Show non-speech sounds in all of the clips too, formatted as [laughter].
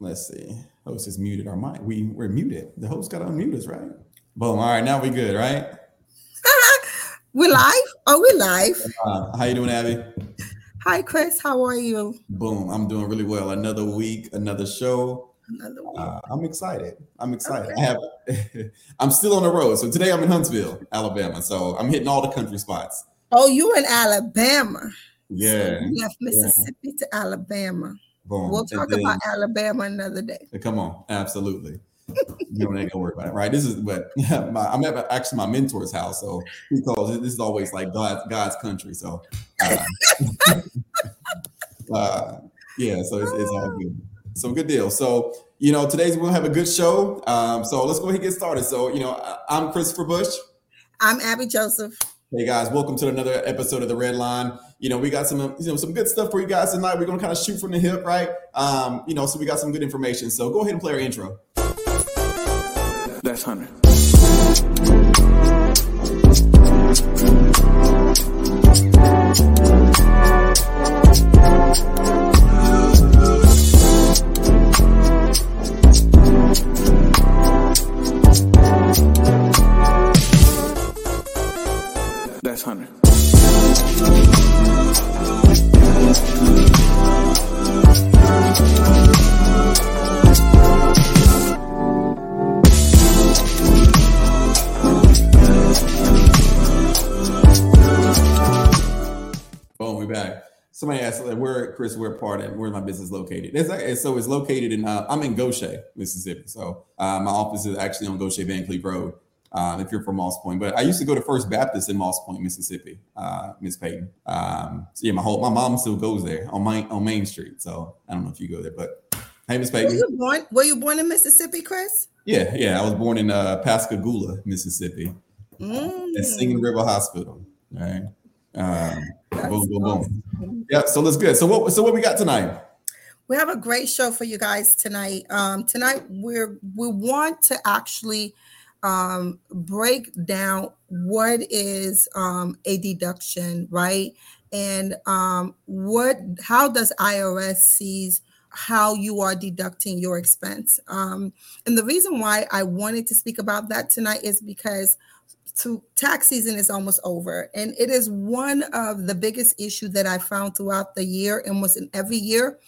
Let's see. Host is muted our mic. We we're muted. The host got to unmute us, right? Boom. All right, now we good, right? [laughs] we live. Are we live? Uh, how you doing, Abby? Hi, Chris. How are you? Boom. I'm doing really well. Another week, another show. Another week. Uh, I'm excited. I'm excited. Okay. I have. [laughs] I'm still on the road. So today I'm in Huntsville, Alabama. So I'm hitting all the country spots. Oh, you in Alabama? Yeah. So left Mississippi yeah. to Alabama. Boom. We'll talk then, about Alabama another day. Come on, absolutely. you don't ain't gonna worry about it, right? This is what [laughs] my, I'm at actually my mentor's house, so he calls. This is always like God's God's country. So, uh, [laughs] uh, yeah, so it's, it's, all good. So good deal. So you know, today's we'll have a good show. Um, so let's go ahead and get started. So you know, I'm Christopher Bush. I'm Abby Joseph. Hey guys, welcome to another episode of the Red Line. You know, we got some you know some good stuff for you guys tonight. We're gonna kind of shoot from the hip, right? Um, you know, so we got some good information. So go ahead and play our intro. That's Hunter. That's Hunter. Somebody asked, like, "Where, Chris? Where part of where's my business located?" It's like, so it's located in. Uh, I'm in Gautier, Mississippi. So uh, my office is actually on Gautier Vancleave Road. Uh, if you're from Moss Point, but I used to go to First Baptist in Moss Point, Mississippi. Uh, Miss Payton. Um, so yeah, my whole my mom still goes there on Main on Main Street. So I don't know if you go there, but hey, Miss Payton. Were you born? Were you born in Mississippi, Chris? Yeah, yeah. I was born in uh, Pascagoula, Mississippi, mm. at Singing River Hospital. All right. Um, boom, boom, boom. Yeah, so let's good. So what so what we got tonight? We have a great show for you guys tonight. Um, tonight we're we want to actually um, break down what is um, a deduction, right? And um, what how does IRS sees how you are deducting your expense. Um, and the reason why I wanted to speak about that tonight is because to tax season is almost over and it is one of the biggest issue that i found throughout the year almost in every year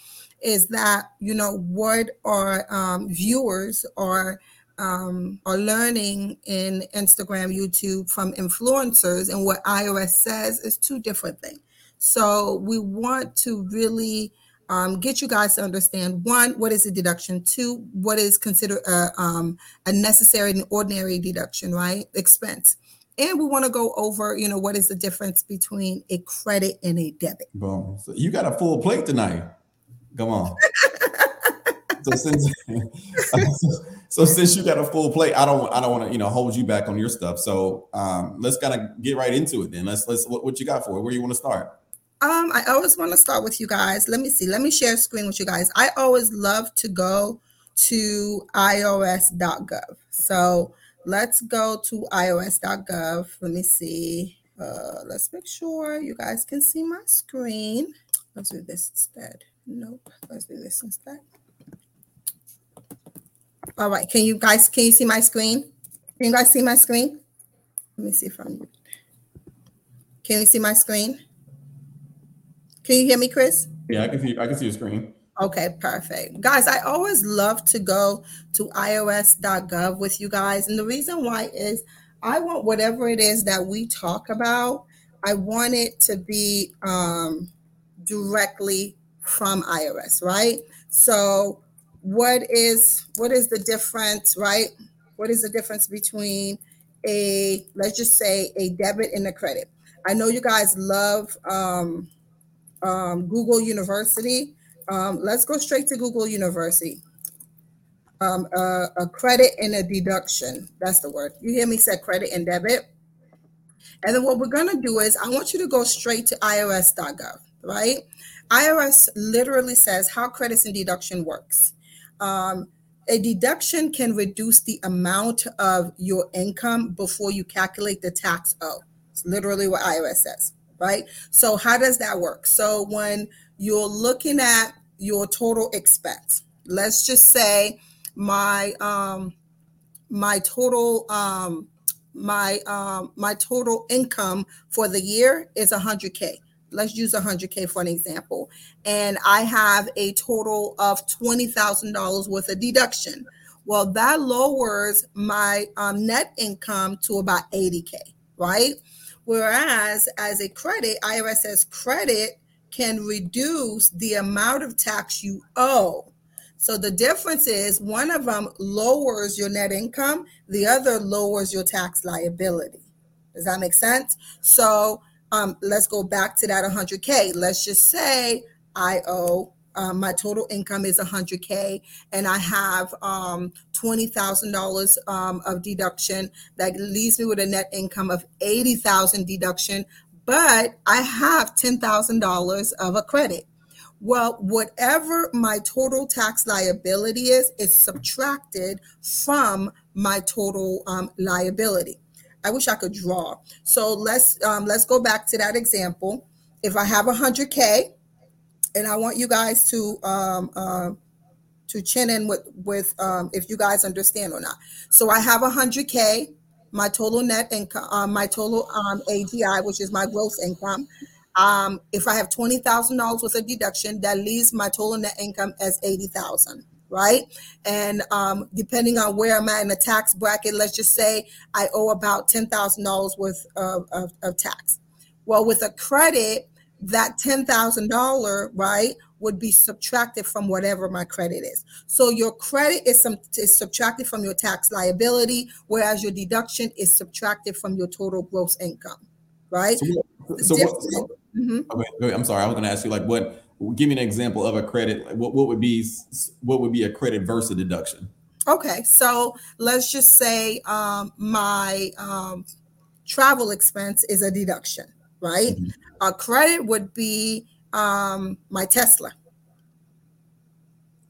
is that you know what our um, viewers are um, are learning in instagram youtube from influencers and what irs says is two different things so we want to really um, get you guys to understand one, what is a deduction? Two, what is considered a, um, a necessary and ordinary deduction, right? Expense. And we want to go over, you know, what is the difference between a credit and a debit. Boom. So you got a full plate tonight. Come on. [laughs] so since [laughs] so since you got a full plate, I don't I don't want to you know hold you back on your stuff. So um, let's kind of get right into it then. Let's let's what, what you got for it? Where you want to start? Um, I always want to start with you guys. Let me see. Let me share screen with you guys. I always love to go to irs.gov. So let's go to irs.gov. Let me see. Uh, let's make sure you guys can see my screen. Let's do this instead. Nope. Let's do this instead. All right. Can you guys can you see my screen? Can you guys see my screen? Let me see if I'm. Can you see my screen? Can you hear me, Chris? Yeah, I can see. I can see your screen. Okay, perfect. Guys, I always love to go to irs.gov with you guys. And the reason why is I want whatever it is that we talk about, I want it to be um, directly from IRS, right? So what is what is the difference, right? What is the difference between a let's just say a debit and a credit? I know you guys love um, um, Google University. Um, let's go straight to Google University. Um, uh, a credit and a deduction. That's the word. You hear me say credit and debit. And then what we're going to do is I want you to go straight to irs.gov, right? IRS literally says how credits and deduction works. Um, a deduction can reduce the amount of your income before you calculate the tax owed. It's literally what IRS says right? So how does that work? So when you're looking at your total expense, let's just say my um my total um my um my total income for the year is 100k let's use 100k for an example and i have a total of $20000 worth of deduction well that lowers my um, net income to about 80k right whereas as a credit irs says credit can reduce the amount of tax you owe so the difference is one of them lowers your net income, the other lowers your tax liability. Does that make sense? So um, let's go back to that 100K. Let's just say I owe um, my total income is 100K and I have um, $20,000 um, of deduction. That leaves me with a net income of 80,000 deduction, but I have $10,000 of a credit. Well, whatever my total tax liability is, is subtracted from my total um, liability. I wish I could draw. So let's um, let's go back to that example. If I have 100k, and I want you guys to um, uh, to chin in with with um, if you guys understand or not. So I have 100k, my total net income, um, my total um, AGI, which is my gross income. Um, if I have twenty thousand dollars worth of deduction, that leaves my total net income as eighty thousand, right? And um, depending on where I'm at in the tax bracket, let's just say I owe about ten thousand dollars worth of, of, of tax. Well, with a credit, that ten thousand dollar, right, would be subtracted from whatever my credit is. So your credit is some is subtracted from your tax liability, whereas your deduction is subtracted from your total gross income, right? So, so what, Mm-hmm. Okay, I'm sorry. I was going to ask you like what. Give me an example of a credit. What what would be what would be a credit versus a deduction? Okay, so let's just say um, my um, travel expense is a deduction, right? Mm-hmm. A credit would be um, my Tesla.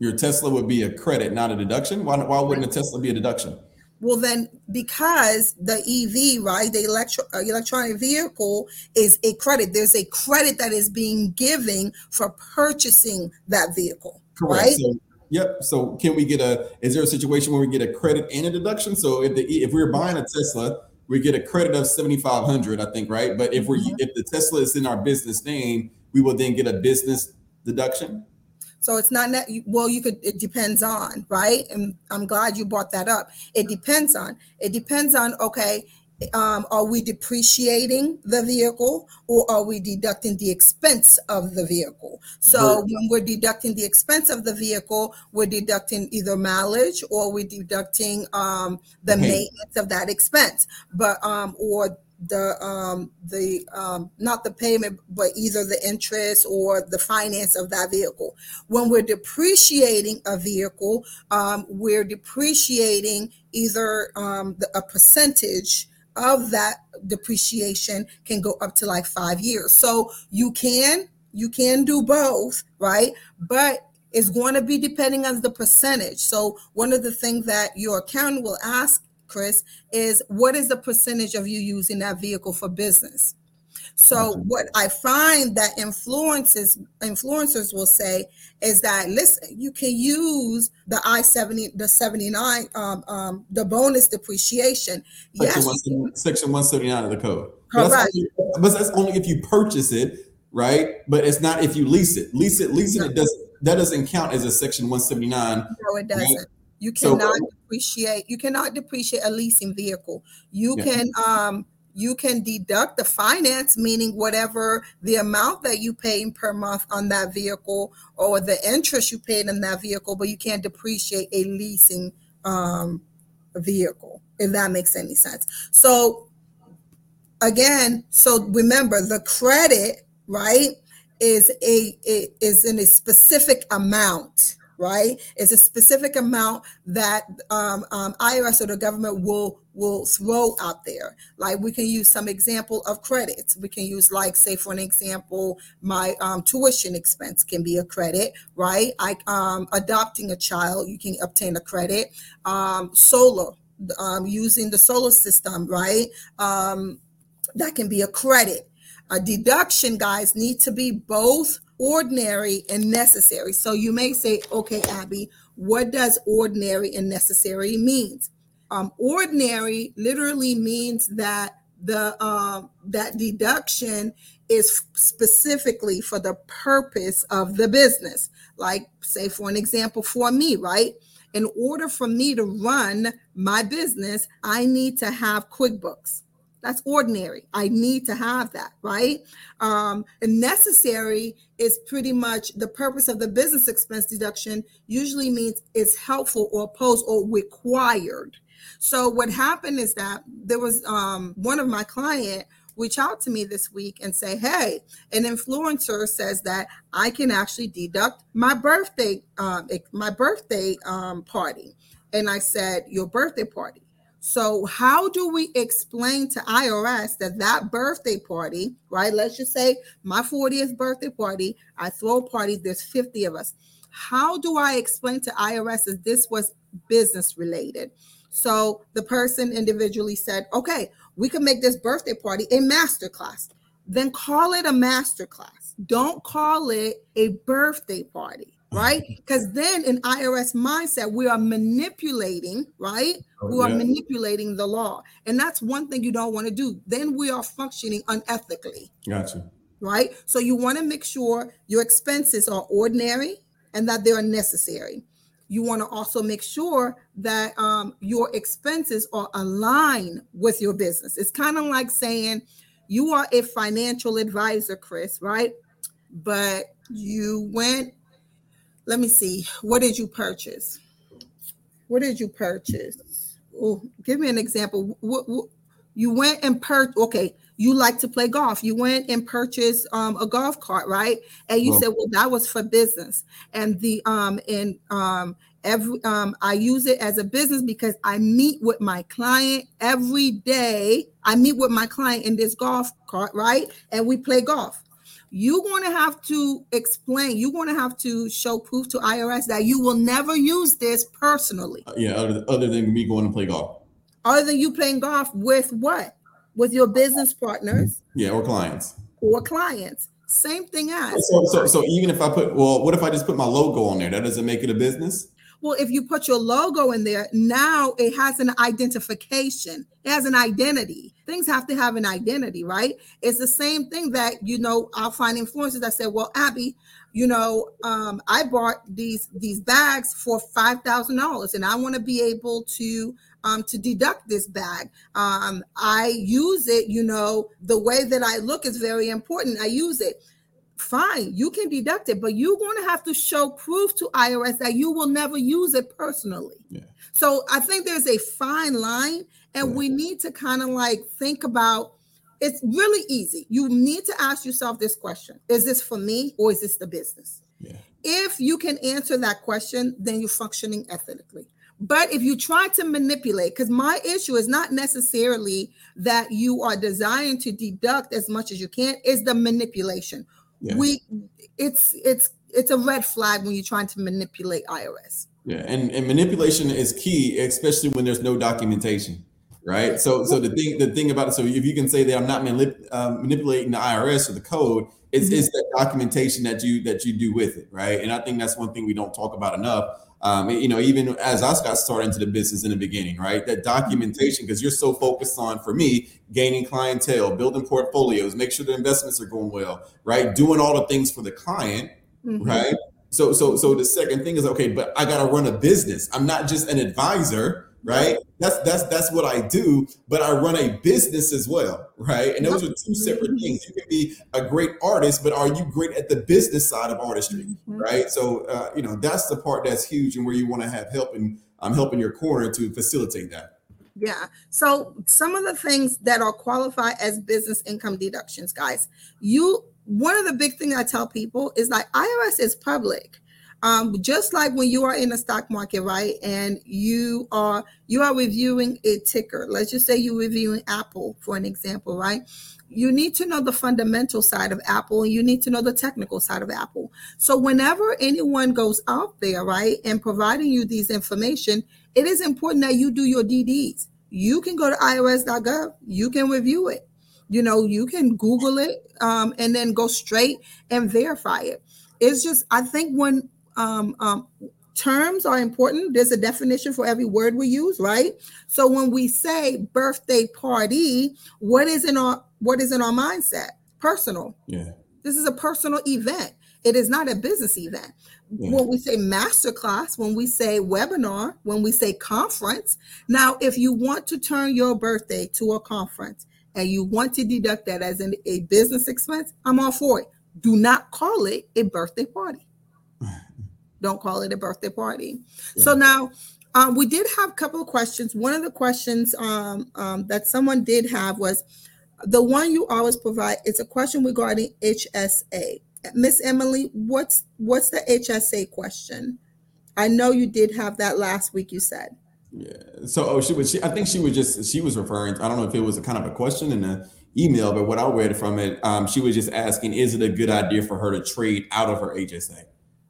Your Tesla would be a credit, not a deduction. Why, why wouldn't a Tesla be a deduction? Well, then, because the EV, right, the electro, uh, electronic vehicle is a credit. There's a credit that is being given for purchasing that vehicle. Correct. Right? So, yep. So, can we get a? Is there a situation where we get a credit and a deduction? So, if the if we're buying a Tesla, we get a credit of seventy five hundred, I think, right? But if we're mm-hmm. if the Tesla is in our business name, we will then get a business deduction. So it's not that well, you could it depends on, right? And I'm glad you brought that up. It depends on. It depends on okay, um, are we depreciating the vehicle or are we deducting the expense of the vehicle? So when we're deducting the expense of the vehicle, we're deducting either mileage or we're deducting um, the okay. maintenance of that expense, but um, or the um the um not the payment but either the interest or the finance of that vehicle. When we're depreciating a vehicle um we're depreciating either um the, a percentage of that depreciation can go up to like five years. So you can you can do both right? But it's going to be depending on the percentage. So one of the things that your accountant will ask Chris, is what is the percentage of you using that vehicle for business? So what I find that influences influencers will say is that listen, you can use the I seventy, the seventy nine, um, um, the bonus depreciation. Section yes, section one seventy nine of the code. Correct. But that's, only, but that's, only, if you purchase it, right? But it's not if you lease it. Lease it, leasing no. it does that doesn't count as a section one seventy nine. No, it doesn't. Right? You cannot so, depreciate. You cannot depreciate a leasing vehicle. You yeah. can um you can deduct the finance, meaning whatever the amount that you pay per month on that vehicle or the interest you paid in that vehicle, but you can't depreciate a leasing um, vehicle, if that makes any sense. So again, so remember the credit, right, is a is in a specific amount right? It's a specific amount that um, um, IRS or the government will will throw out there. Like we can use some example of credits. We can use like, say, for an example, my um, tuition expense can be a credit, right? I um, adopting a child, you can obtain a credit. Um, solar, um, using the solar system, right? that can be a credit. A deduction, guys, need to be both ordinary and necessary. So you may say, okay, Abby, what does ordinary and necessary means? Um, ordinary literally means that the um, that deduction is specifically for the purpose of the business. Like, say, for an example, for me, right? In order for me to run my business, I need to have QuickBooks. That's ordinary. I need to have that, right? Um, and necessary is pretty much the purpose of the business expense deduction, usually means it's helpful or opposed or required. So, what happened is that there was um, one of my client reach out to me this week and say, hey, an influencer says that I can actually deduct my birthday, um, my birthday um, party. And I said, your birthday party. So how do we explain to IRS that that birthday party, right? Let's just say my 40th birthday party, I throw a party, there's 50 of us. How do I explain to IRS that this was business related? So the person individually said, okay, we can make this birthday party a master class. Then call it a master class. Don't call it a birthday party, right? [laughs] Because then in IRS mindset, we are manipulating, right? Oh, we are yeah. manipulating the law. And that's one thing you don't want to do. Then we are functioning unethically. Gotcha. Right? So you want to make sure your expenses are ordinary and that they are necessary you want to also make sure that um, your expenses are aligned with your business. It's kind of like saying you are a financial advisor, Chris, right? But you went, let me see, what did you purchase? What did you purchase? Oh, give me an example. What, what you went and purchased, okay, you like to play golf. You went and purchased um, a golf cart, right? And you well, said, well, that was for business. And the um and um every um I use it as a business because I meet with my client every day. I meet with my client in this golf cart, right? And we play golf. You're going to have to explain, you're going to have to show proof to IRS that you will never use this personally. Uh, yeah, other, other than me going to play golf. Other than you playing golf with what? with your business partners. Yeah, or clients. Or clients. Same thing as. So, so, so even if I put, well, what if I just put my logo on there? That doesn't make it a business? Well, if you put your logo in there, now it has an identification. It has an identity. Things have to have an identity, right? It's the same thing that, you know, I'll find influencers that say, well, Abby, you know, um, I bought these these bags for five thousand dollars, and I want to be able to um, to deduct this bag. Um, I use it, you know, the way that I look is very important. I use it. Fine, you can deduct it, but you're going to have to show proof to IRS that you will never use it personally. Yeah. So I think there's a fine line, and yeah. we need to kind of like think about it's really easy. You need to ask yourself this question Is this for me or is this the business? Yeah. If you can answer that question, then you're functioning ethically. But if you try to manipulate, because my issue is not necessarily that you are desiring to deduct as much as you can, is the manipulation. Yeah. We it's it's it's a red flag when you're trying to manipulate IRS. Yeah, and, and manipulation is key, especially when there's no documentation, right? So so the thing the thing about it, so if you can say that I'm not manip, uh, manipulating the IRS or the code, it's, mm-hmm. it's that documentation that you that you do with it, right? And I think that's one thing we don't talk about enough um, you know, even as I got started into the business in the beginning, right? That documentation, because you're so focused on, for me, gaining clientele, building portfolios, make sure the investments are going well, right? Doing all the things for the client, mm-hmm. right? So, so, so the second thing is okay, but I got to run a business. I'm not just an advisor, right? That's that's that's what I do, but I run a business as well, right? And those are two separate things. You can be a great artist, but are you great at the business side of artistry, mm-hmm. right? So uh, you know that's the part that's huge, and where you want to have help, and I'm helping your corner to facilitate that. Yeah. So some of the things that are qualified as business income deductions, guys, you one of the big things I tell people is like IRS is public um, just like when you are in the stock market right and you are you are reviewing a ticker. Let's just say you're reviewing apple for an example right? You need to know the fundamental side of apple and you need to know the technical side of apple. So whenever anyone goes out there right and providing you these information it is important that you do your dds you can go to irs.gov you can review it. You know you can google it um, and then go straight and verify it. It's just i think when um, um, terms are important. There's a definition for every word we use, right? So when we say birthday party, what is in our what is in our mindset? Personal. Yeah. This is a personal event. It is not a business event. Yeah. When we say masterclass, when we say webinar, when we say conference. Now, if you want to turn your birthday to a conference and you want to deduct that as an, a business expense, I'm all for it. Do not call it a birthday party. Don't call it a birthday party. So now um, we did have a couple of questions. One of the questions um, um, that someone did have was the one you always provide. It's a question regarding HSA. Miss Emily, what's what's the HSA question? I know you did have that last week. You said. Yeah. So oh, she was. She, I think she was just. She was referring. I don't know if it was a kind of a question in the email, but what I read from it, um, she was just asking, is it a good idea for her to trade out of her HSA?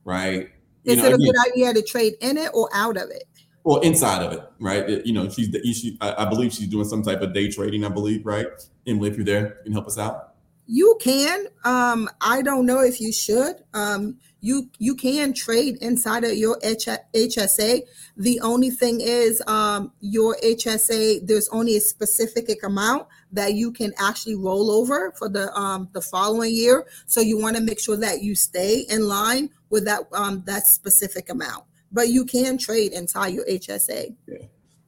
Right. You Is know, it a again- good idea to trade in it or out of it? Well, inside of it, right? It- you know, she's the she, I, I believe she's doing some type of day trading. I believe, right? Emily, if you're there, you can help us out. You can. Um, I don't know if you should. Um, you you can trade inside of your H- HSA. The only thing is, um, your HSA. There's only a specific amount that you can actually roll over for the um, the following year. So you want to make sure that you stay in line with that um, that specific amount. But you can trade inside your HSA.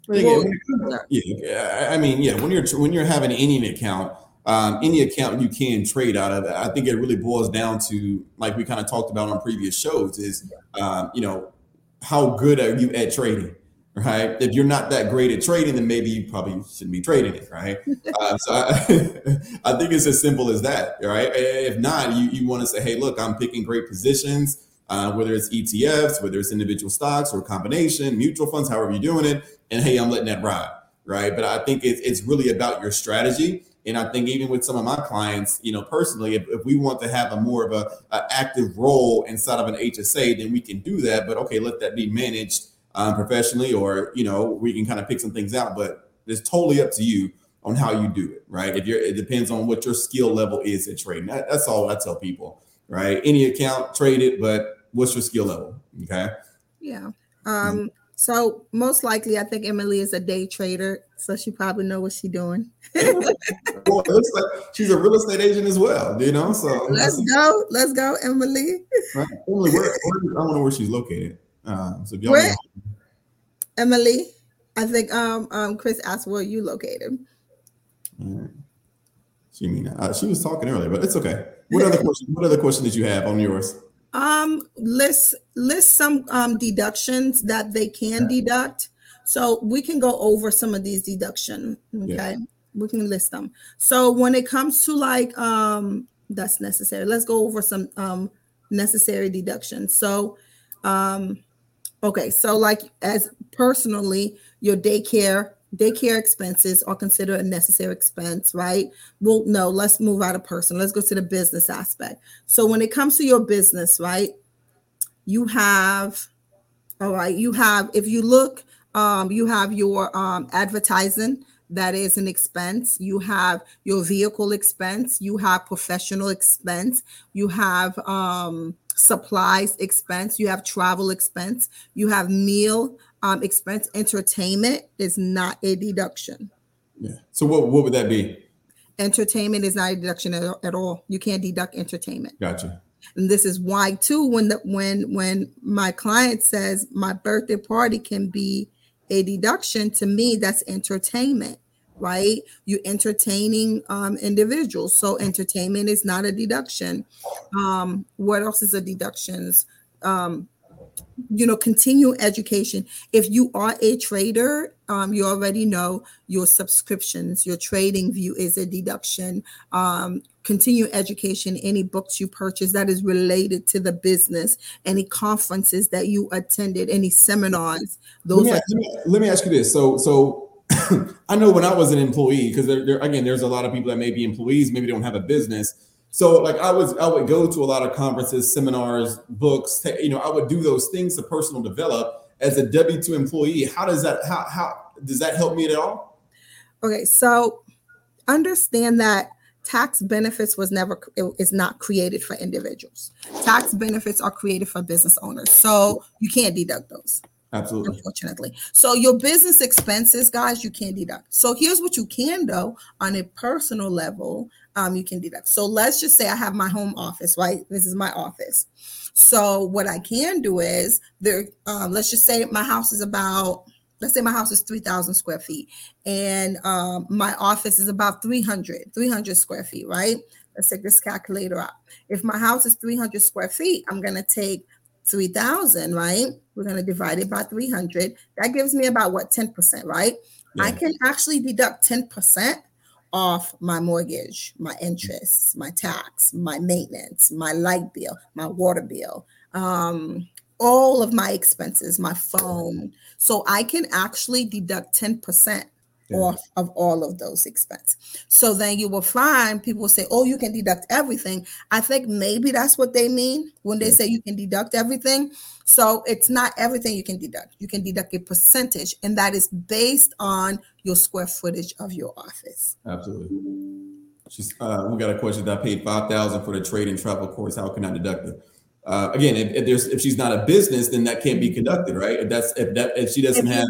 But again, Well, when it comes- yeah, I I mean, yeah, when you're when you're having any account, um, any account you can trade out of, I think it really boils down to like we kind of talked about on previous shows is, um, you know, how good are you at trading, right? If you're not that great at trading, then maybe you probably shouldn't be trading it, right? [laughs] uh, so I, [laughs] I think it's as simple as that, right? If not, you you want to say, hey, look, I'm picking great positions. Uh, whether it's ETFs, whether it's individual stocks or combination, mutual funds, however you're doing it, and hey, I'm letting that ride, right? But I think it, it's really about your strategy. And I think even with some of my clients, you know, personally, if, if we want to have a more of a, a active role inside of an HSA, then we can do that. But okay, let that be managed um, professionally, or you know, we can kind of pick some things out. But it's totally up to you on how you do it, right? If you're, it depends on what your skill level is at trading. That, that's all I tell people, right? Any account, trade it, but what's your skill level? Okay. Yeah. Um, so most likely I think Emily is a day trader, so she probably know what she's doing. [laughs] well, it looks like she's a real estate agent as well, you know. So Let's go. Let's go, Emily. Right. Emily, where, where- I don't know where she's located. Um, so if y'all Where- know- Emily. I think um um Chris asked where you located. Right. She mean uh, she was talking earlier, but it's okay. What other [laughs] question? What other question did you have on yours? Um list list some um deductions that they can deduct. So we can go over some of these deduction. Okay. Yeah. We can list them. So when it comes to like um that's necessary. Let's go over some um necessary deductions. So um okay, so like as personally your daycare daycare expenses are considered a necessary expense, right? Well, no, let's move out of person. Let's go to the business aspect. So when it comes to your business, right? You have all right, you have if you look um you have your um advertising that is an expense. You have your vehicle expense, you have professional expense, you have um supplies expense, you have travel expense, you have meal um, expense. Entertainment is not a deduction. Yeah. So what what would that be? Entertainment is not a deduction at, at all. You can't deduct entertainment. Gotcha. and this is why too when the when when my client says my birthday party can be a deduction to me that's entertainment right You're entertaining um individuals so entertainment is not a deduction um what else is a deductions um you know continue education if you are a trader um, you already know your subscriptions your trading view is a deduction um, continue education any books you purchase that is related to the business any conferences that you attended any seminars Let those me, are let, me, let me ask you this. So so [clears throat] I know when I was an employee, because there, there again, there's a lot of people that may be employees, maybe don't have a business. So like I was, I would go to a lot of conferences, seminars, books. You know, I would do those things to personal develop as a W two employee. How does that? How how does that help me at all? Okay, so understand that tax benefits was never is not created for individuals. Tax benefits are created for business owners. So you can't deduct those. Absolutely. Unfortunately. So your business expenses, guys, you can't deduct. So here's what you can do on a personal level. Um, you can deduct. So let's just say I have my home office, right? This is my office. So what I can do is there, um, let's just say my house is about let's say my house is 3000 square feet and um, my office is about 300 300 square feet right let's take this calculator out if my house is 300 square feet i'm going to take 3000 right we're going to divide it by 300 that gives me about what 10% right yeah. i can actually deduct 10% off my mortgage my interest my tax my maintenance my light bill my water bill um, all of my expenses, my phone. So I can actually deduct 10% off of all of those expenses. So then you will find people say, oh, you can deduct everything. I think maybe that's what they mean when they say you can deduct everything. So it's not everything you can deduct. You can deduct a percentage, and that is based on your square footage of your office. Absolutely. She's, uh, we got a question that I paid 5000 for the trade and travel course. How can I deduct it? uh, again, if, if, there's if she's not a business, then that can't be conducted, right? If that's if that if she doesn't if have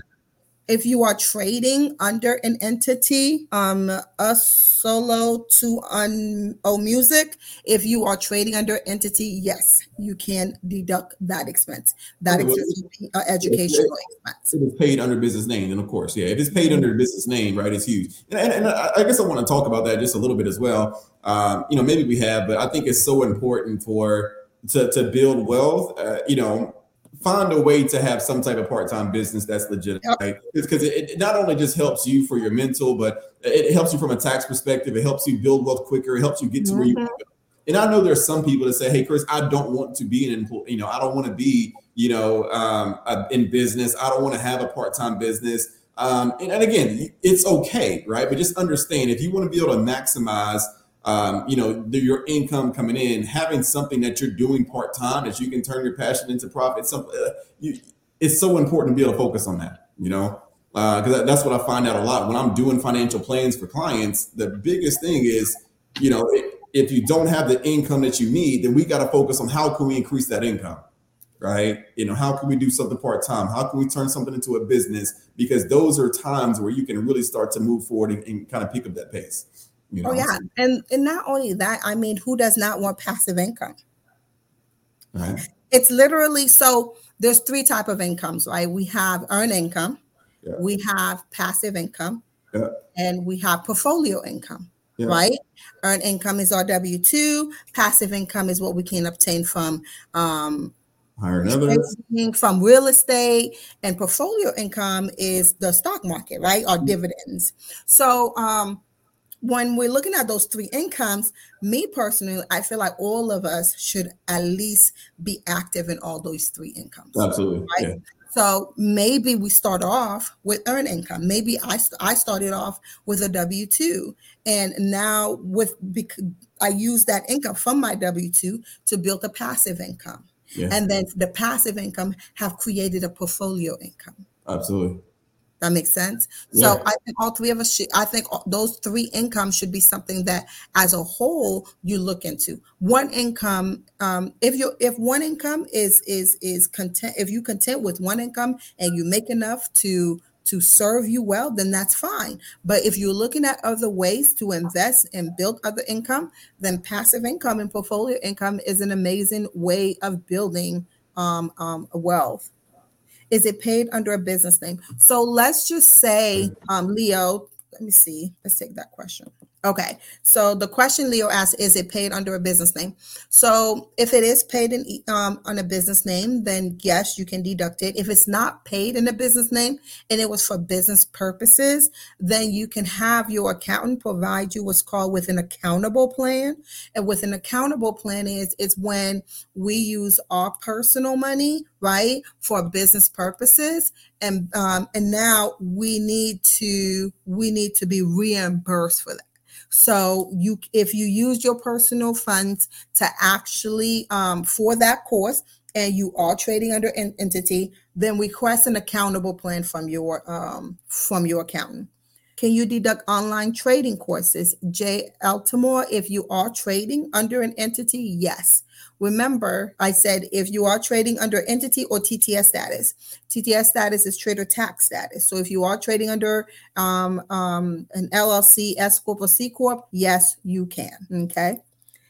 if you are trading under an entity, um, a solo to un oh music, if you are trading under entity, yes, you can deduct that expense. That is uh, educational expense. If it's paid under business name, and of course, yeah. If it's paid under business name, right, it's huge. And, and, and I guess I want to talk about that just a little bit as well. Um, you know, maybe we have, but I think it's so important for to, to build wealth, uh, you know, find a way to have some type of part-time business that's legit right? because it, it, not only just helps you for your mental but it helps you from a tax perspective. It helps you build wealth quicker. It helps you get to mm-hmm. where you want to go and i know there's some people that say hey chris i don't want to be an employee you know i don't want to be you know um, in business. I don't want to have a part-time business. Um, and, and again it's okay right? But just understand if you want to be able to maximize um, you know, the, your income coming in, having something that you're doing part time that you can turn your passion into profit. Some, uh, you, it's so important to be able to focus on that. You know, because uh, that's what I find out a lot when I'm doing financial plans for clients. The biggest thing is, you know, it, if you don't have the income that you need, then we got to focus on how can we increase that income, right? You know, how can we do something part time? How can we turn something into a business? Because those are times where you can really start to move forward and, and kind of pick up that pace. You oh, know? Oh yeah, and and not only that, I mean, who does not want passive income? Right. It's literally so. There's three type of incomes, right? We have earned income, yeah. we have passive income, yeah. and we have portfolio income. Yeah. Right, earned income is our W two. Passive income is what we can obtain from um, higher from real estate, and portfolio income is the stock market, right, or dividends. So, um, when we're looking at those three incomes, me personally, I feel like all of us should at least be active in all those three incomes. Absolutely. Right? Yeah. So maybe we start off with earned income. Maybe I I started off with a W two, and now with I use that income from my W two to build a passive income, yeah. and then the passive income have created a portfolio income. Absolutely. That makes sense. Yeah. So I think all three of us should. I think those three incomes should be something that, as a whole, you look into. One income, um, if you if one income is is is content, if you content with one income and you make enough to to serve you well, then that's fine. But if you're looking at other ways to invest and build other income, then passive income and portfolio income is an amazing way of building um, um, wealth. Is it paid under a business name? So let's just say, um, Leo, let me see. Let's take that question. Okay, so the question Leo asked is it paid under a business name? So if it is paid in um, on a business name, then yes, you can deduct it. If it's not paid in a business name and it was for business purposes, then you can have your accountant provide you what's called with an accountable plan. And with an accountable plan is it's when we use our personal money, right, for business purposes, and um, and now we need to we need to be reimbursed for that. So you, if you use your personal funds to actually um, for that course, and you are trading under an entity, then request an accountable plan from your um, from your accountant. Can you deduct online trading courses? J. Altamore, if you are trading under an entity, yes. Remember, I said if you are trading under entity or TTS status, TTS status is trader tax status. So if you are trading under um, um, an LLC, S Corp, or C Corp, yes, you can. Okay.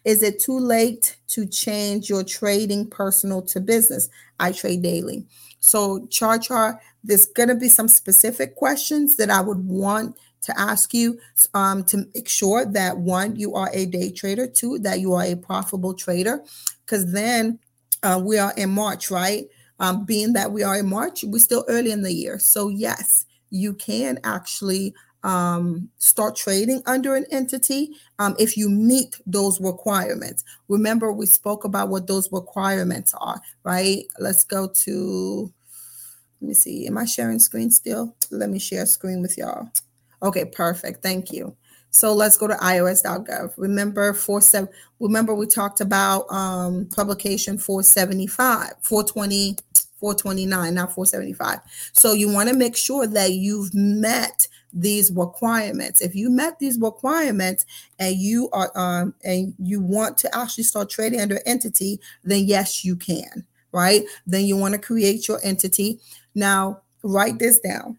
Is it too late to change your trading personal to business? I trade daily. So, Char Char, there's going to be some specific questions that I would want to ask you um, to make sure that one, you are a day trader, two, that you are a profitable trader, because then uh, we are in March, right? Um, being that we are in March, we're still early in the year. So, yes, you can actually um, start trading under an entity um, if you meet those requirements. Remember, we spoke about what those requirements are, right? Let's go to, let me see, am I sharing screen still? Let me share screen with y'all. Okay, perfect. Thank you. So let's go to irs.gov. Remember 47 remember we talked about um, publication 475, 420 429, not 475. So you want to make sure that you've met these requirements. If you met these requirements and you are um, and you want to actually start trading under entity, then yes, you can. Right? Then you want to create your entity. Now, write this down.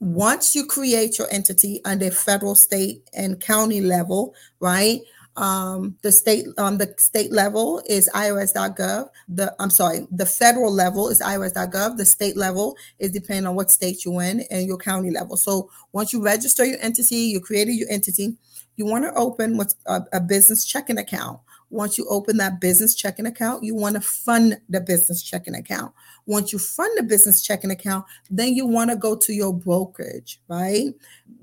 Once you create your entity under federal, state, and county level, right? Um, the state on um, the state level is irs.gov. The I'm sorry, the federal level is irs.gov. The state level is depending on what state you're in and your county level. So once you register your entity, you created your entity, you want to open what's a, a business checking account. Once you open that business checking account, you want to fund the business checking account. Once you fund the business checking account, then you want to go to your brokerage, right?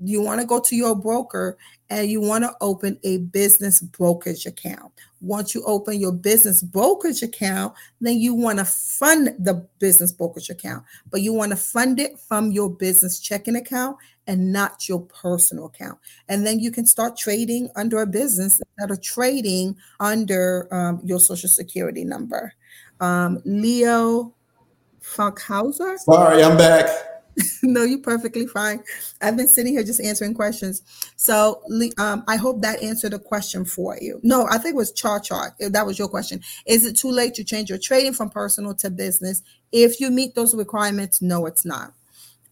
You want to go to your broker and you want to open a business brokerage account. Once you open your business brokerage account, then you want to fund the business brokerage account, but you want to fund it from your business checking account and not your personal account. And then you can start trading under a business instead of trading under um, your social security number. Um, Leo Funkhauser. Sorry, I'm back. [laughs] no, you're perfectly fine. I've been sitting here just answering questions. So um, I hope that answered a question for you. No, I think it was Char Char. That was your question. Is it too late to change your trading from personal to business? If you meet those requirements, no, it's not.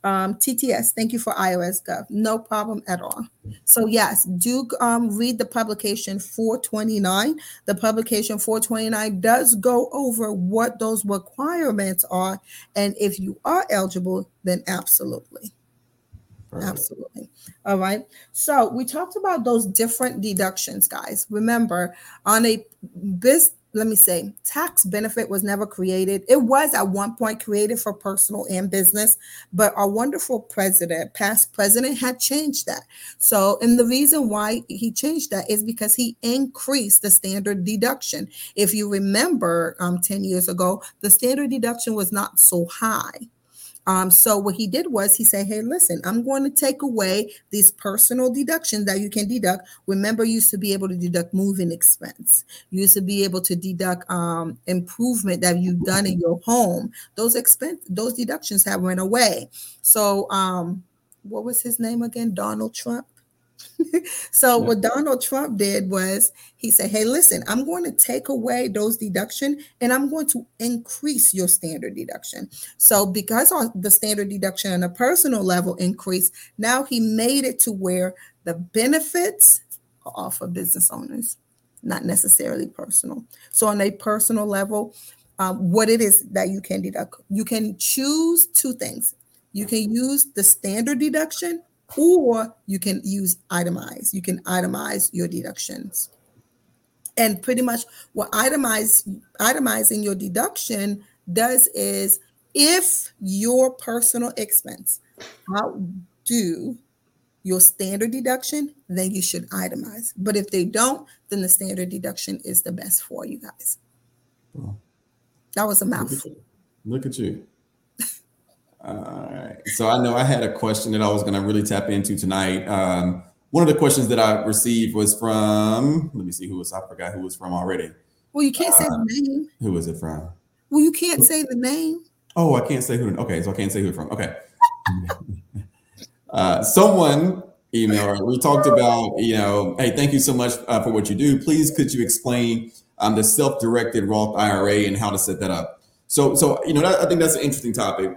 Um, TTS, thank you for iOS Gov. No problem at all. So, yes, do um, read the publication 429. The publication 429 does go over what those requirements are. And if you are eligible, then absolutely. Perfect. Absolutely. All right. So we talked about those different deductions, guys. Remember, on a this let me say, tax benefit was never created. It was at one point created for personal and business, but our wonderful president, past president, had changed that. So, and the reason why he changed that is because he increased the standard deduction. If you remember, um, 10 years ago, the standard deduction was not so high. Um, so what he did was he said, "Hey, listen, I'm going to take away these personal deductions that you can deduct. Remember, you used to be able to deduct moving expense. You used to be able to deduct um, improvement that you've done in your home. Those expense, those deductions have went away. So, um, what was his name again? Donald Trump. [laughs] so what Donald Trump did was he said, "Hey, listen, I'm going to take away those deduction and I'm going to increase your standard deduction." So because the standard deduction on a personal level increased, now he made it to where the benefits are all for business owners, not necessarily personal. So on a personal level, um, what it is that you can deduct, you can choose two things. You can use the standard deduction or you can use itemize. You can itemize your deductions. And pretty much what itemize itemizing your deduction does is if your personal expense outdo your standard deduction, then you should itemize. But if they don't, then the standard deduction is the best for you guys. That was a mouthful. Look at you. All right. So I know I had a question that I was going to really tap into tonight. Um, one of the questions that I received was from, let me see who was, I forgot who was from already. Well, you can't uh, say the uh, name. Who was it from? Well, you can't say the name. Oh, I can't say who. Okay, so I can't say who from. Okay. [laughs] uh, someone email. We talked about, you know, hey, thank you so much uh, for what you do. Please, could you explain um, the self-directed Roth IRA and how to set that up? So, so you know, that, I think that's an interesting topic.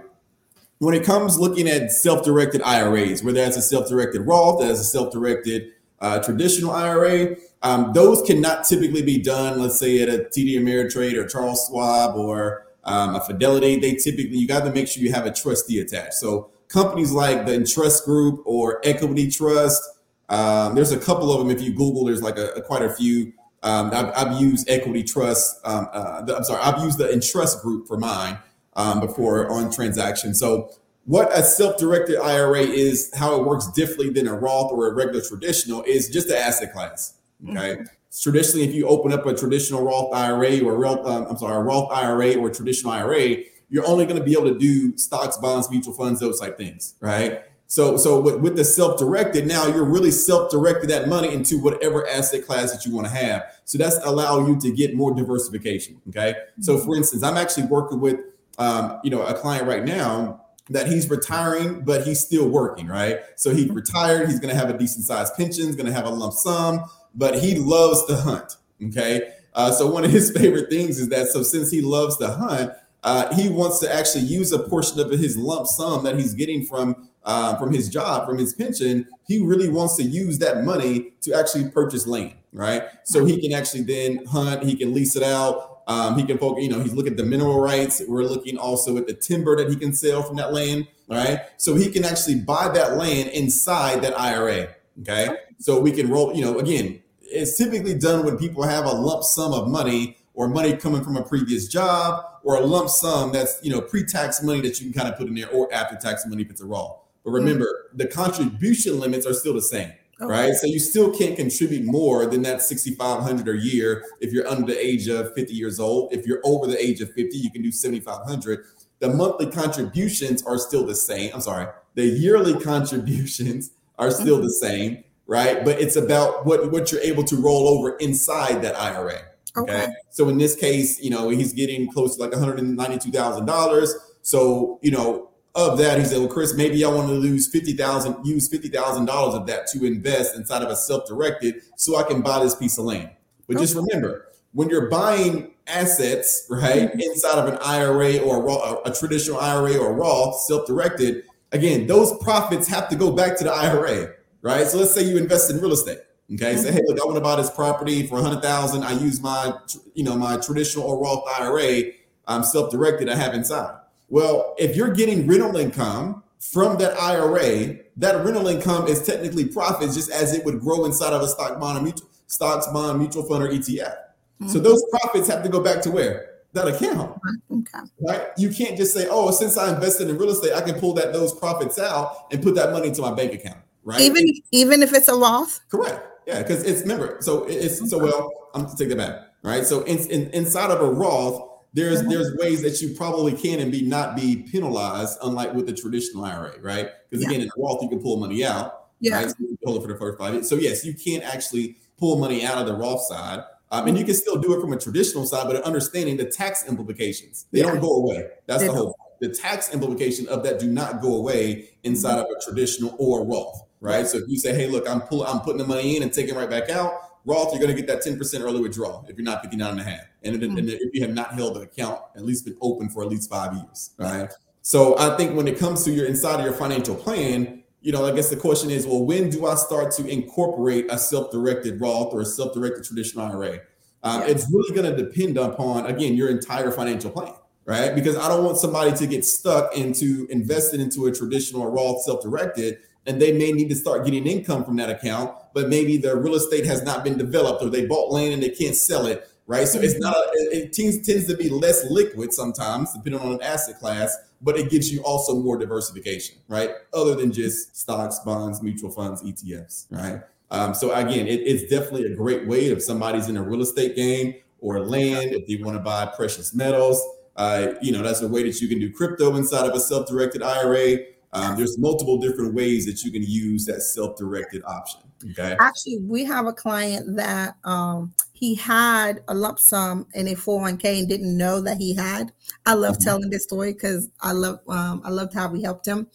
When it comes looking at self-directed IRAs, whether that's a self-directed Roth, as a self-directed uh, traditional IRA, um, those cannot typically be done, let's say at a TD Ameritrade or Charles Schwab or um, a Fidelity. They typically, you got to make sure you have a trustee attached. So companies like the Entrust Group or Equity Trust, um, there's a couple of them. If you Google, there's like a, a quite a few. Um, I've, I've, used Equity Trust. Um, uh, the, I'm sorry, I've used the Entrust Group for mine um, before on transactions. So what a self-directed IRA is, how it works differently than a Roth or a regular traditional is just the asset class. Okay. Mm-hmm. Traditionally, if you open up a traditional Roth IRA or Roth, um, I'm sorry, a Roth IRA or a traditional IRA, you're only going to be able to do stocks, bonds, mutual funds, those type things, right? So, so with, with the self-directed, now you're really self-directed that money into whatever asset class that you want to have. So that's allow you to get more diversification. Okay. So, for instance, I'm actually working with, um, you know, a client right now that he's retiring, but he's still working, right? So he retired. He's going to have a decent sized pension. He's going to have a lump sum but he loves to hunt. Okay. Uh, so one of his [laughs] favorite things is that so since he loves to hunt, uh, he wants to actually use a portion of his lump sum that he's getting from uh, from his job, from his pension. He really wants to use that money to actually purchase land, right? So he can actually then hunt. He can lease it out. Um, he can focus. You know, he's looking at the mineral rights. We're looking also at the timber that he can sell from that land, right? So he can actually buy that land inside that IRA. Okay. So we can roll, you know, again, it's typically done when people have a lump sum of money or money coming from a previous job or a lump sum that's, you know, pre-tax money that you can kind of put in there or after tax money if it's a Roth. But remember, mm-hmm. the contribution limits are still the same. Okay. Right. So you still can't contribute more than that 6,500 a year if you're under the age of 50 years old. If you're over the age of 50, you can do 7,500. The monthly contributions are still the same. I'm sorry. The yearly [laughs] contributions are still mm-hmm. the same, right? But it's about what what you're able to roll over inside that IRA. Okay. okay. So in this case, you know, he's getting close to like $192,000. So, you know, of that, he said, well, Chris, maybe I want to lose 50,000, use $50,000 of that to invest inside of a self-directed so I can buy this piece of land. But okay. just remember, when you're buying assets, right, mm-hmm. inside of an IRA or a, a traditional IRA or Roth, self-directed, again, those profits have to go back to the IRA, right? So let's say you invest in real estate. Okay, mm-hmm. say, hey, look, I want to buy this property for a hundred thousand. I use my, you know, my traditional or Roth IRA. I'm self-directed. I have inside. Well, if you're getting rental income from that IRA, that rental income is technically profits, just as it would grow inside of a stock bond or mutual stocks, bond, mutual fund, or ETF. Mm-hmm. So those profits have to go back to where that account. Okay. Right? You can't just say, "Oh, since I invested in real estate, I can pull that those profits out and put that money into my bank account." Right? Even even if it's a Roth. Correct. Yeah, because it's remember, so it's so well. I'm to take that back. Right. So in, in, inside of a Roth, there's there's ways that you probably can and be not be penalized, unlike with the traditional IRA, right? Because yeah. again, in a Roth, you can pull money out. Yeah. Right? So you hold it for the first five years. So yes, you can't actually pull money out of the Roth side. Um, and you can still do it from a traditional side, but understanding the tax implications, they yeah. don't go away. That's they the whole. The tax implication of that do not go away inside mm-hmm. of a traditional or Roth, right? So if you say, "Hey, look, I'm pulling, I'm putting the money in and taking right back out," Roth, you're going to get that 10% early withdrawal if you're not 59 and a half, and, mm-hmm. and if you have not held an account at least been open for at least five years, right? So I think when it comes to your inside of your financial plan, you know, I guess the question is, well, when do I start to incorporate a self-directed Roth or a self-directed traditional IRA? Um, yes. It's really going to depend upon, again, your entire financial plan, right? Because I don't want somebody to get stuck into investing into a traditional Roth self-directed, and they may need to start getting income from that account, but maybe the real estate has not been developed, or they bought land and they can't sell it, right? So it's not, a, it tends, tends to be less liquid sometimes, depending on an asset class but it gives you also more diversification, right? Other than just stocks, bonds, mutual funds, ETFs, right? Um, so again, it, it's definitely a great way if somebody's in a real estate game or land, if you want to buy precious metals, uh, you know, that's a way that you can do crypto inside of a self-directed IRA. Um, there's multiple different ways that you can use that self-directed option. Okay. Actually, we have a client that um, he had a lump sum in a 401k and didn't know that he had. I love mm-hmm. telling this story because I love um, I loved how we helped him.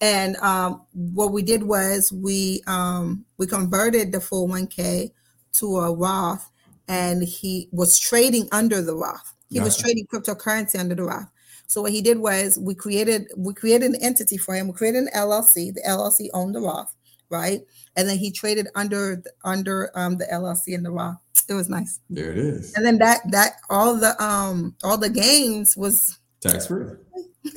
And um, what we did was we um, we converted the 401k to a Roth, and he was trading under the Roth. He was trading cryptocurrency under the Roth. So what he did was we created we created an entity for him. We created an LLC. The LLC owned the Roth, right? And then he traded under under um, the LLC and the Roth. It was nice. There it is. And then that that all the um all the gains was Tax free. [laughs]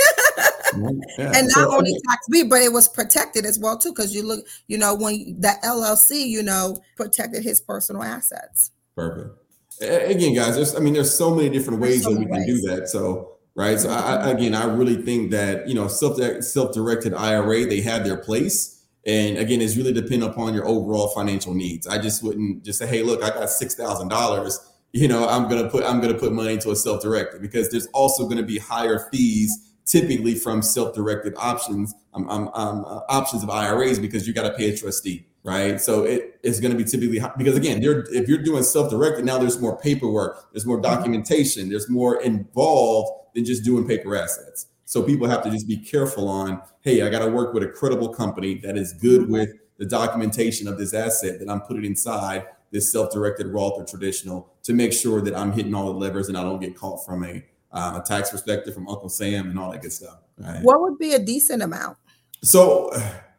Yeah. and not So, only tax free, but it was protected as well too. Because you look, you know, when that LLC, you know, protected his personal assets. Perfect. Again, guys, there's I mean, there's so many different ways so that we many can do that. So, right. So, I, again, I really think that you know, self self directed IRA, they have their place, and again, it's really dependent upon your overall financial needs. I just wouldn't just say, hey, look, I got six thousand dollars. You know, I'm gonna put I'm gonna put money into a self directed because there's also going to be higher fees typically from self directed options um, um, um, uh, options of IRAs because you got to pay a trustee right? So it is going to be typically hi- because again, if you're doing self-directed, now there's more paperwork, there's more documentation, there's more involved than just doing paper assets. So people have to just be careful on, hey, I got to work with a credible company that is good with the documentation of this asset that I'm putting inside this self-directed Roth or traditional to make sure that I'm hitting all the levers and I don't get caught from a, uh, a tax perspective from Uncle Sam and all that good stuff. Right? What would be a decent amount? So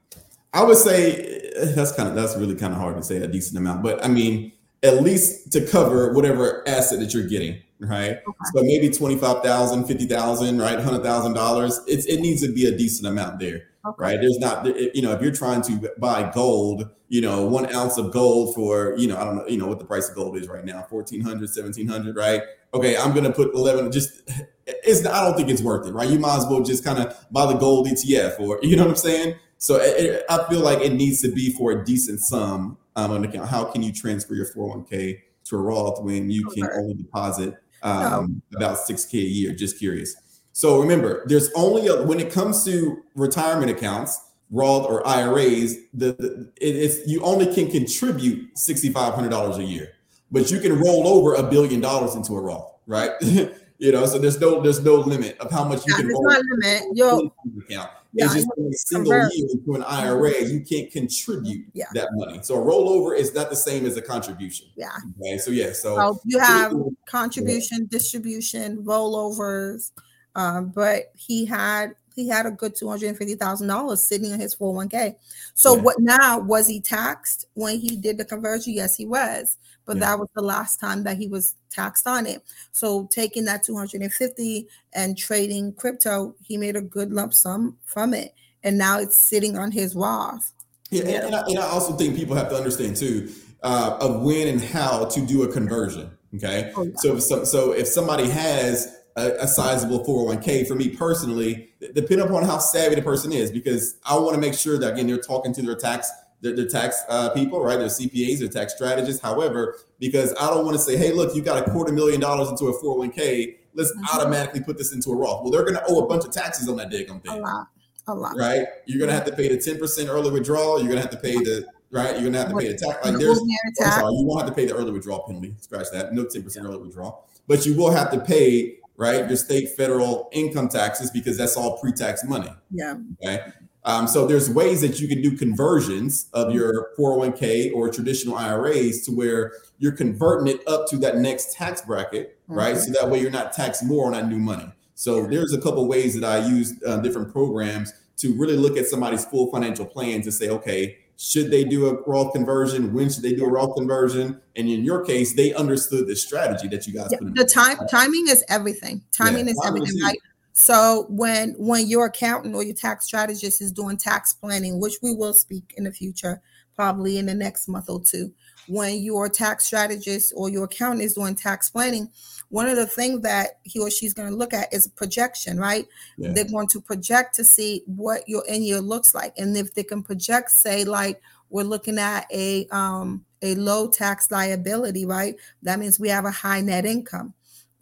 [sighs] I would say eh, that's kind of that's really kind of hard to say a decent amount, but I mean at least to cover whatever asset that you're getting, right? So maybe 25,000, 50,000, right? $100,000. It's it needs to be a decent amount there, Okay. right? There's not you know, if you're trying to buy gold, you know, 1 ounce of gold for, you know, I don't know, you know what the price of gold is right now, 1400, 1700, right? Okay, I'm going to put 11 just it's I don't think it's worth it, right? You might as well just kind of buy the gold ETF or [laughs] you know what I'm saying? So it, it- I feel like it needs to be for a decent sum um, on account. How can you transfer your 401k to a Roth when you can only deposit um, about 6k a year? Just curious. So remember, there's only a, when it comes to retirement accounts, Roth or IRAs, the, the it, it's you only can contribute $6,500 a year, but you can roll over a billion dollars into a Roth, right? [laughs] you know, so there's no there's no limit of how much you Yeah, can roll limit. Yo, account. Yeah, it's just in a single Convert. year into an IRA, you can't contribute Yeah. that money. So a rollover is not the same as a contribution. yeah. Okay, so yeah, so So you have contribution, distribution, rollovers, um, but he had he had a good two hundred and fifty thousand dollars sitting in his four hundred one k. So Yeah. what now? Was he taxed when he did the conversion? Yes, he was, but Yeah. that was the last time that he was taxed on it. So taking that two hundred and fifty and trading crypto, he made a good lump sum from it, and now it's sitting on his Roth. Yeah, and, and, I, and I also think people have to understand too uh, of when and how to do a conversion. Okay, Oh, yeah. so if some, so if somebody has a, a sizable 401k, for me personally, depending upon how savvy the person is, because I want to make sure that again they're talking to their tax their tax uh, people, right? Their CPAs, their tax strategists. However, because I don't want to say, hey, look, you got a quarter million dollars into a 401k. Let's Mhm. automatically put this into a Roth. Well, they're going to owe a bunch of taxes on that A thing lot, a lot. right? You're gonna have to pay the 10% early withdrawal. You're gonna have to pay the right. You're gonna have to pay the tax. Like there's, I'm sorry, you won't have to pay the early withdrawal penalty. Scratch that. No 10% early withdrawal, but you will have to pay right your state, federal income taxes because that's all pre-tax money. Yeah. Okay. Um, so there's ways that you can do conversions of your 401k or traditional IRAs to where you're converting it up to that next tax bracket, right? Mhm. So that way you're not taxed more on that new money. So there's a couple ways that I use uh, different programs to really look at somebody's full financial plan to say, okay, should they do a Roth conversion? When should they do a Roth conversion? And in your case, they understood the strategy that you guys Yeah, put in. the time timing is everything. Timing is timing everything, is right? So when when your accountant or your tax strategist is doing tax planning, which we will speak in the future, probably in the next month or two, when your tax strategist or your accountant is doing tax planning, one of the things that he or she's going to look at is projection, right? Yeah. They're going to project to see what your end year looks like, and if they can project, say like we're looking at a um a low tax liability, right? That means we have a high net income.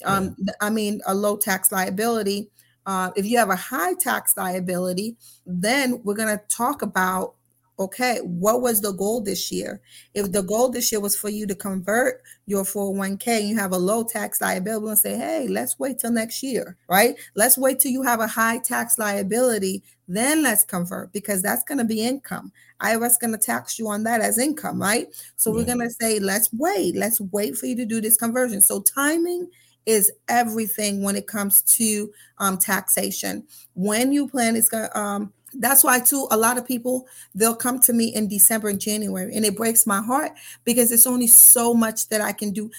Um, th- I mean, a low tax liability. Uh, if you have a high tax liability, then we're going to talk about okay, what was the goal this year? If the goal this year was for you to convert your 401k, and you have a low tax liability and say, hey, let's wait till next year, right? Let's wait till you have a high tax liability, then let's convert because that's going to be income. IRS going to tax you on that as income, right? So yeah. we're going to say, let's wait. Let's wait for you to do this conversion. So timing is everything when it comes to um, taxation. When you plan, it's going to, um, that's why too a lot of people they'll come to me in december and january and it breaks my heart because it's only so much that i can do.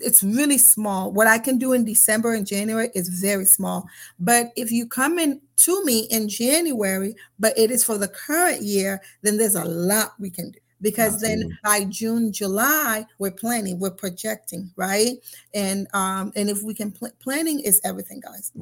It's really small. What i can do in december and january is very small. But if you come in to me in january but it is for the current year then there's a lot we can do because Absolutely. then by June, July, we're planning, we're projecting, right? And um, and if we can pl- planning is everything, guys.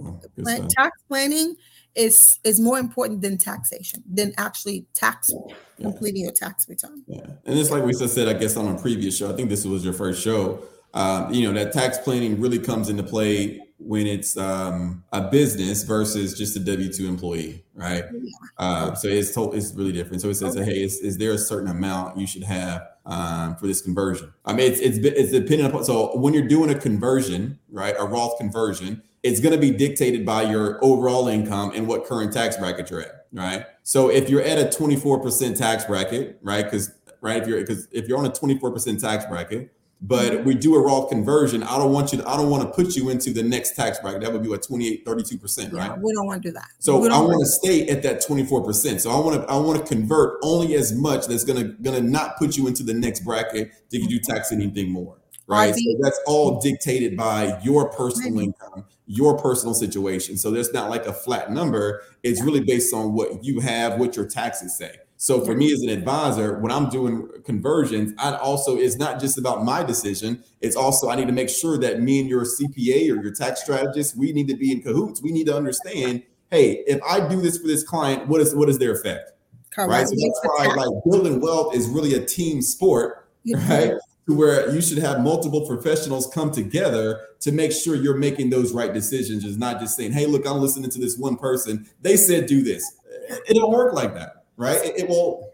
Plan- tax planning is is more important than taxation, than actually tax yeah. completing your tax return. Yeah, and it's like we just said, I guess on a previous show. I think this was your first show. Um, you know that tax planning really comes into play when it's um, a business versus just a W two employee, right? Yeah. Uh, so it's told it's really different. So it says, okay. hey, is, is there a certain amount you should have um, for this conversion? I mean, it's it's it's dependent upon. So when you're doing a conversion, right, a Roth conversion, it's going to be dictated by your overall income and what current tax bracket you're at, right? So if you're at a 24% tax bracket, right, because right if you're because if you're on a 24% tax bracket but mm-hmm. we do a Roth conversion. I don't want you to, I don't want to put you into the next tax bracket. That would be what 28, 32%, right? we don't want to do that. So I want to stay at that 24%. So I want to, I want to convert only as much that's gonna gonna not put you into the next bracket to you do tax anything more. Right. So that's all dictated by your personal income, your personal situation. So there's not like a flat number. It's really based on what you have, what your taxes say. So for me as an advisor, when I'm doing conversions, I also it's not just about my decision. It's also I need to make sure that me and your CPA or your tax strategist, we need to be in cahoots. We need to understand, hey, if I do this for this client, what is what is their effect? Correct. Right. So that's why like building wealth is really a team sport, [laughs] right? To where you should have multiple professionals come together to make sure you're making those right decisions. Is not just saying, hey, look, I'm listening to this one person. They said do this. It don't work like that right? It, it will.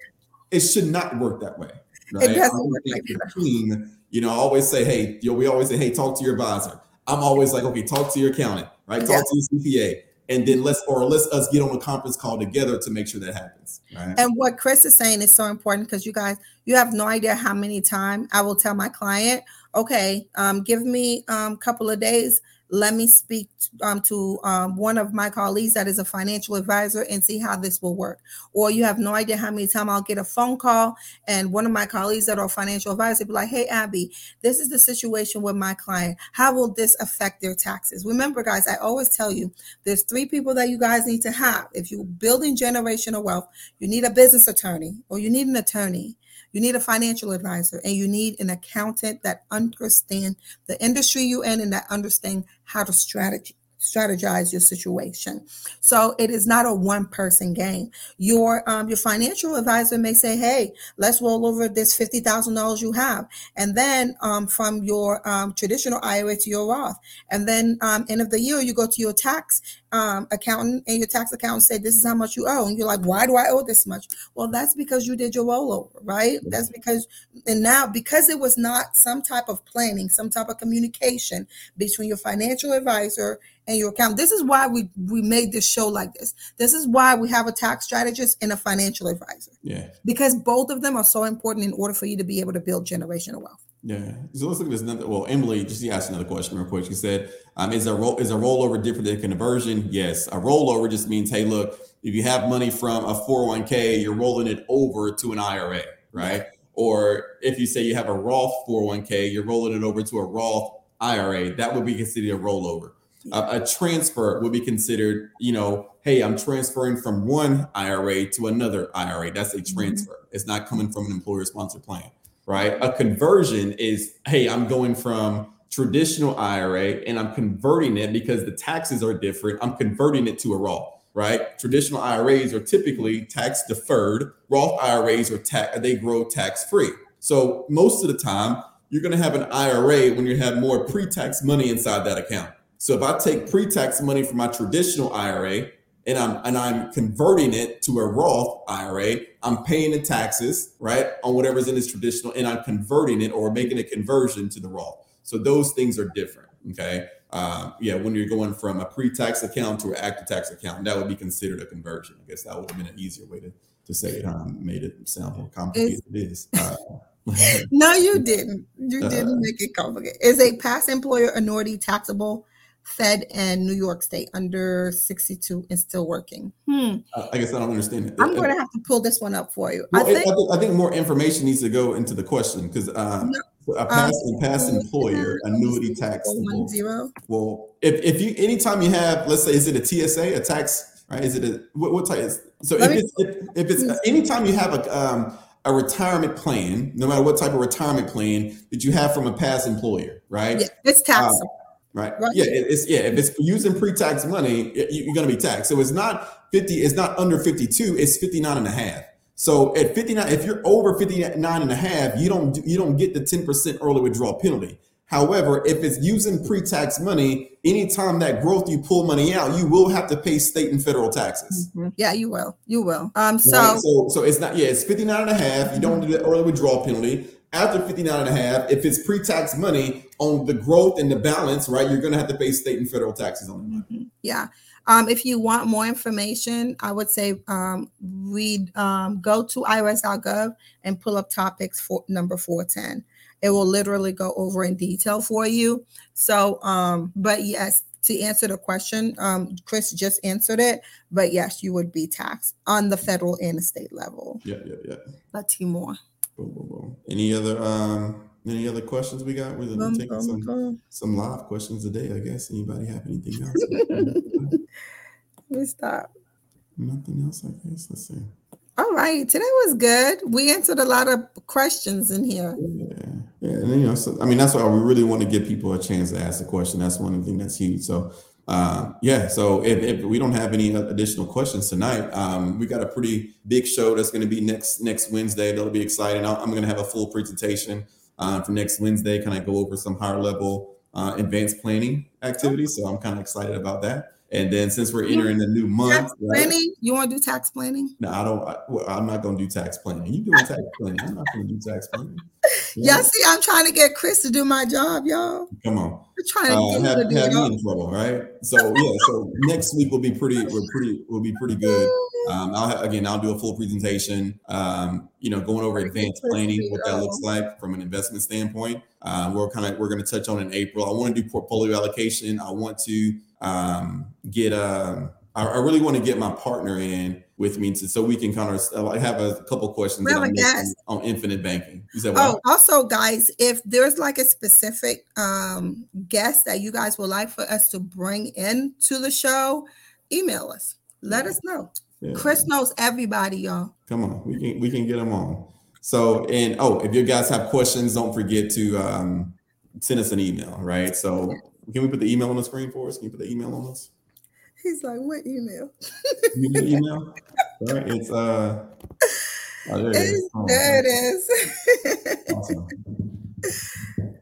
It should not work that way. Right? It doesn't work like that. You know, I always say, hey, you know, we always say, hey, talk to your advisor. I'm always like, okay, talk to your accountant, right? Talk to your CPA and then let's or let's us get on a conference call together to make sure that happens right? and what chris is saying is so important because you guys you have no idea how many times i will tell my client okay um, give me a um, couple of days let me speak um, to um, one of my colleagues that is a financial advisor and see how this will work. Or you have no idea how many times I'll get a phone call and one of my colleagues that are financial advisor be like, hey, Abby, this is the situation with my client. How will this affect their taxes? Remember, guys, I always tell you there's three people that you guys need to have. If you're building generational wealth, you need a business attorney or you need an attorney you need a financial advisor and you need an accountant that understand the industry you're in and that understand how to strategy strategize your situation. So it is not a one person game. Your um, your financial advisor may say, "Hey, let's roll over this fifty thousand dollars you have," and then um, from your um, traditional IRA to your Roth, and then um, end of the year you go to your tax um, accountant and your tax accountant say, "This is how much you owe," and you're like, "Why do I owe this much?" Well, that's because you did your rollover, right? That's because, and now because it was not some type of planning, some type of communication between your financial advisor and your account. This is why we we made this show like this. This is why we have a tax strategist and a financial advisor. Yeah. Because both of them are so important in order for you to be able to build generational wealth. Yeah. So let's look at this another. Well, Emily just asked another question real quick. She said, um, "Is a roll is a rollover different than conversion?" Yes. A rollover just means, hey, look, if you have money from a 401k, you're rolling it over to an IRA, right? Or if you say you have a Roth 401k, you're rolling it over to a Roth IRA. That would be considered a rollover a, a transfer would be considered, you know, hey, I'm transferring from one IRA to another IRA. That's a mm-hmm. transfer. Mm-hmm. It's not coming from an employer sponsored plan, right? A conversion is, hey, I'm going from traditional IRA and I'm converting it because the taxes are different. I'm converting it to a Roth, right? Traditional IRAs are typically tax deferred. Roth IRAs are tax, they grow tax free. So most of the time, you're going to have an IRA when you have more pre tax money inside that account. So if I take pre-tax money from my traditional IRA and I'm and I'm converting it to a Roth IRA, I'm paying the taxes, right, on whatever's in this traditional, and I'm converting it or making a conversion to the Roth. So those things are different. Okay. Um, yeah, when you're going from a pre-tax account to an active tax account, that would be considered a conversion. I guess that would have been an easier way to, to say it. Um, made it sound more complicated. It's, it is. Uh, [laughs] no, you didn't. You uh, didn't make it complicated. Is a past employer annuity taxable? Fed and New York State under 62 and still working. Hmm. I guess I don't understand it. I'm going to have to pull this one up for you. Well, I, think, I, think, I, think, more information needs to go into the question because uh, no, a past, um, past employer annuity tax. One zero. Well, if, if you anytime you have, let's say, is it a TSA, a tax, right? Is it a what, what type? Is, so if it's, if, if it's anytime you have a um, a retirement plan, no matter what type of retirement plan that you have from a past employer, right? Yeah, it's taxable. Uh, right? right? Yeah, it's yeah. If it's using pre-tax money, you're going to be taxed. So it's not 50. It's not under 52. It's 59 and a half. So at 59, if you're over 59 and a half, you don't you don't get the 10% early withdrawal penalty. However, if it's using pre-tax money, anytime that growth you pull money out, you will have to pay state and federal taxes. Mm-hmm. Yeah, you will. You will. Um so, right? so so it's not yeah, it's 59 and a half. You don't do the early withdrawal penalty after 59 and a half, if it's pre-tax money on the growth and the balance, right, you're going to have to pay state and federal taxes on it. Mm-hmm. Yeah. Um, if you want more information, I would say um, read, um, go to irs.gov and pull up topics for number 410. It will literally go over in detail for you. So, um, but yes, to answer the question, um, Chris just answered it. But yes, you would be taxed on the federal and the state level. Yeah, yeah, yeah. Let's see more. Boom. Any other um any other questions we got? We're taking some some live questions today, I guess. Anybody have anything else? [laughs] we stop. Nothing else, I guess. Let's see. All right, today was good. We answered a lot of questions in here. Yeah, yeah, and you know, so, I mean, that's why we really want to give people a chance to ask a question. That's one thing that's huge. So uh, yeah, so if, if, we don't have any additional questions tonight, um, we got a pretty big show that's going to be next next Wednesday. That'll be exciting. i am going to have a full presentation uh, for next Wednesday. Kind of go over some higher level uh, advanced planning activities. So I'm kind of excited about that. And then since we're entering the new month, tax planning, right? you want to do tax planning? No, I don't. I, well, I'm not going to do tax planning. You doing tax planning? I'm not going to do tax planning. Yeah. [laughs] Y'all see, I'm trying to get Chris to do my job, y'all. Come on, we're trying to uh, have, have me in trouble, right? So yeah, so [laughs] next week will be pretty. We're pretty. We'll be pretty good. Um, I'll again, I'll do a full presentation. Um, you know, going over advanced planning, what that looks like from an investment standpoint. Uh, we're kind of we're going to touch on in April. I want to do portfolio allocation. I want to um, get um, I, I really want to get my partner in with me to, so we can kind of I have a couple questions on infinite banking. You said what? Oh, also guys, if there's like a specific um, guest that you guys would like for us to bring in to the show, email us. Let us know. Yeah. Chris knows everybody, y'all. Come on, we can we can get them on. So and oh, if you guys have questions, don't forget to um, send us an email. Right. So can we put the email on the screen for us? Can you put the email on us? He's like, what email? you email? [laughs] Right, it's uh oh, there, it is. Oh, there it is. awesome.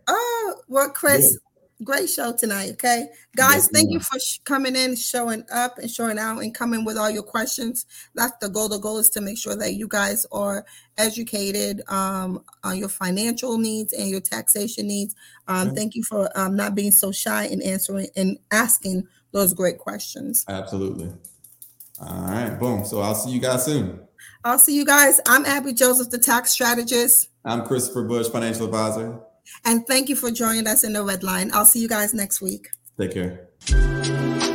Oh, well, Chris, great show tonight. Okay, guys, thank you for sh- coming in, showing up, and showing out, and coming with all your questions. That's the goal. The goal is to make sure that you guys are educated um, on your financial needs and your taxation needs. Um, okay. Thank you for um, not being so shy in answering and asking those great questions. Absolutely. All right, boom. So I'll see you guys soon. I'll see you guys. I'm Abby Joseph, the tax strategist. I'm Christopher Bush, financial advisor. And thank you for joining us in the red line. I'll see you guys next week. Take care.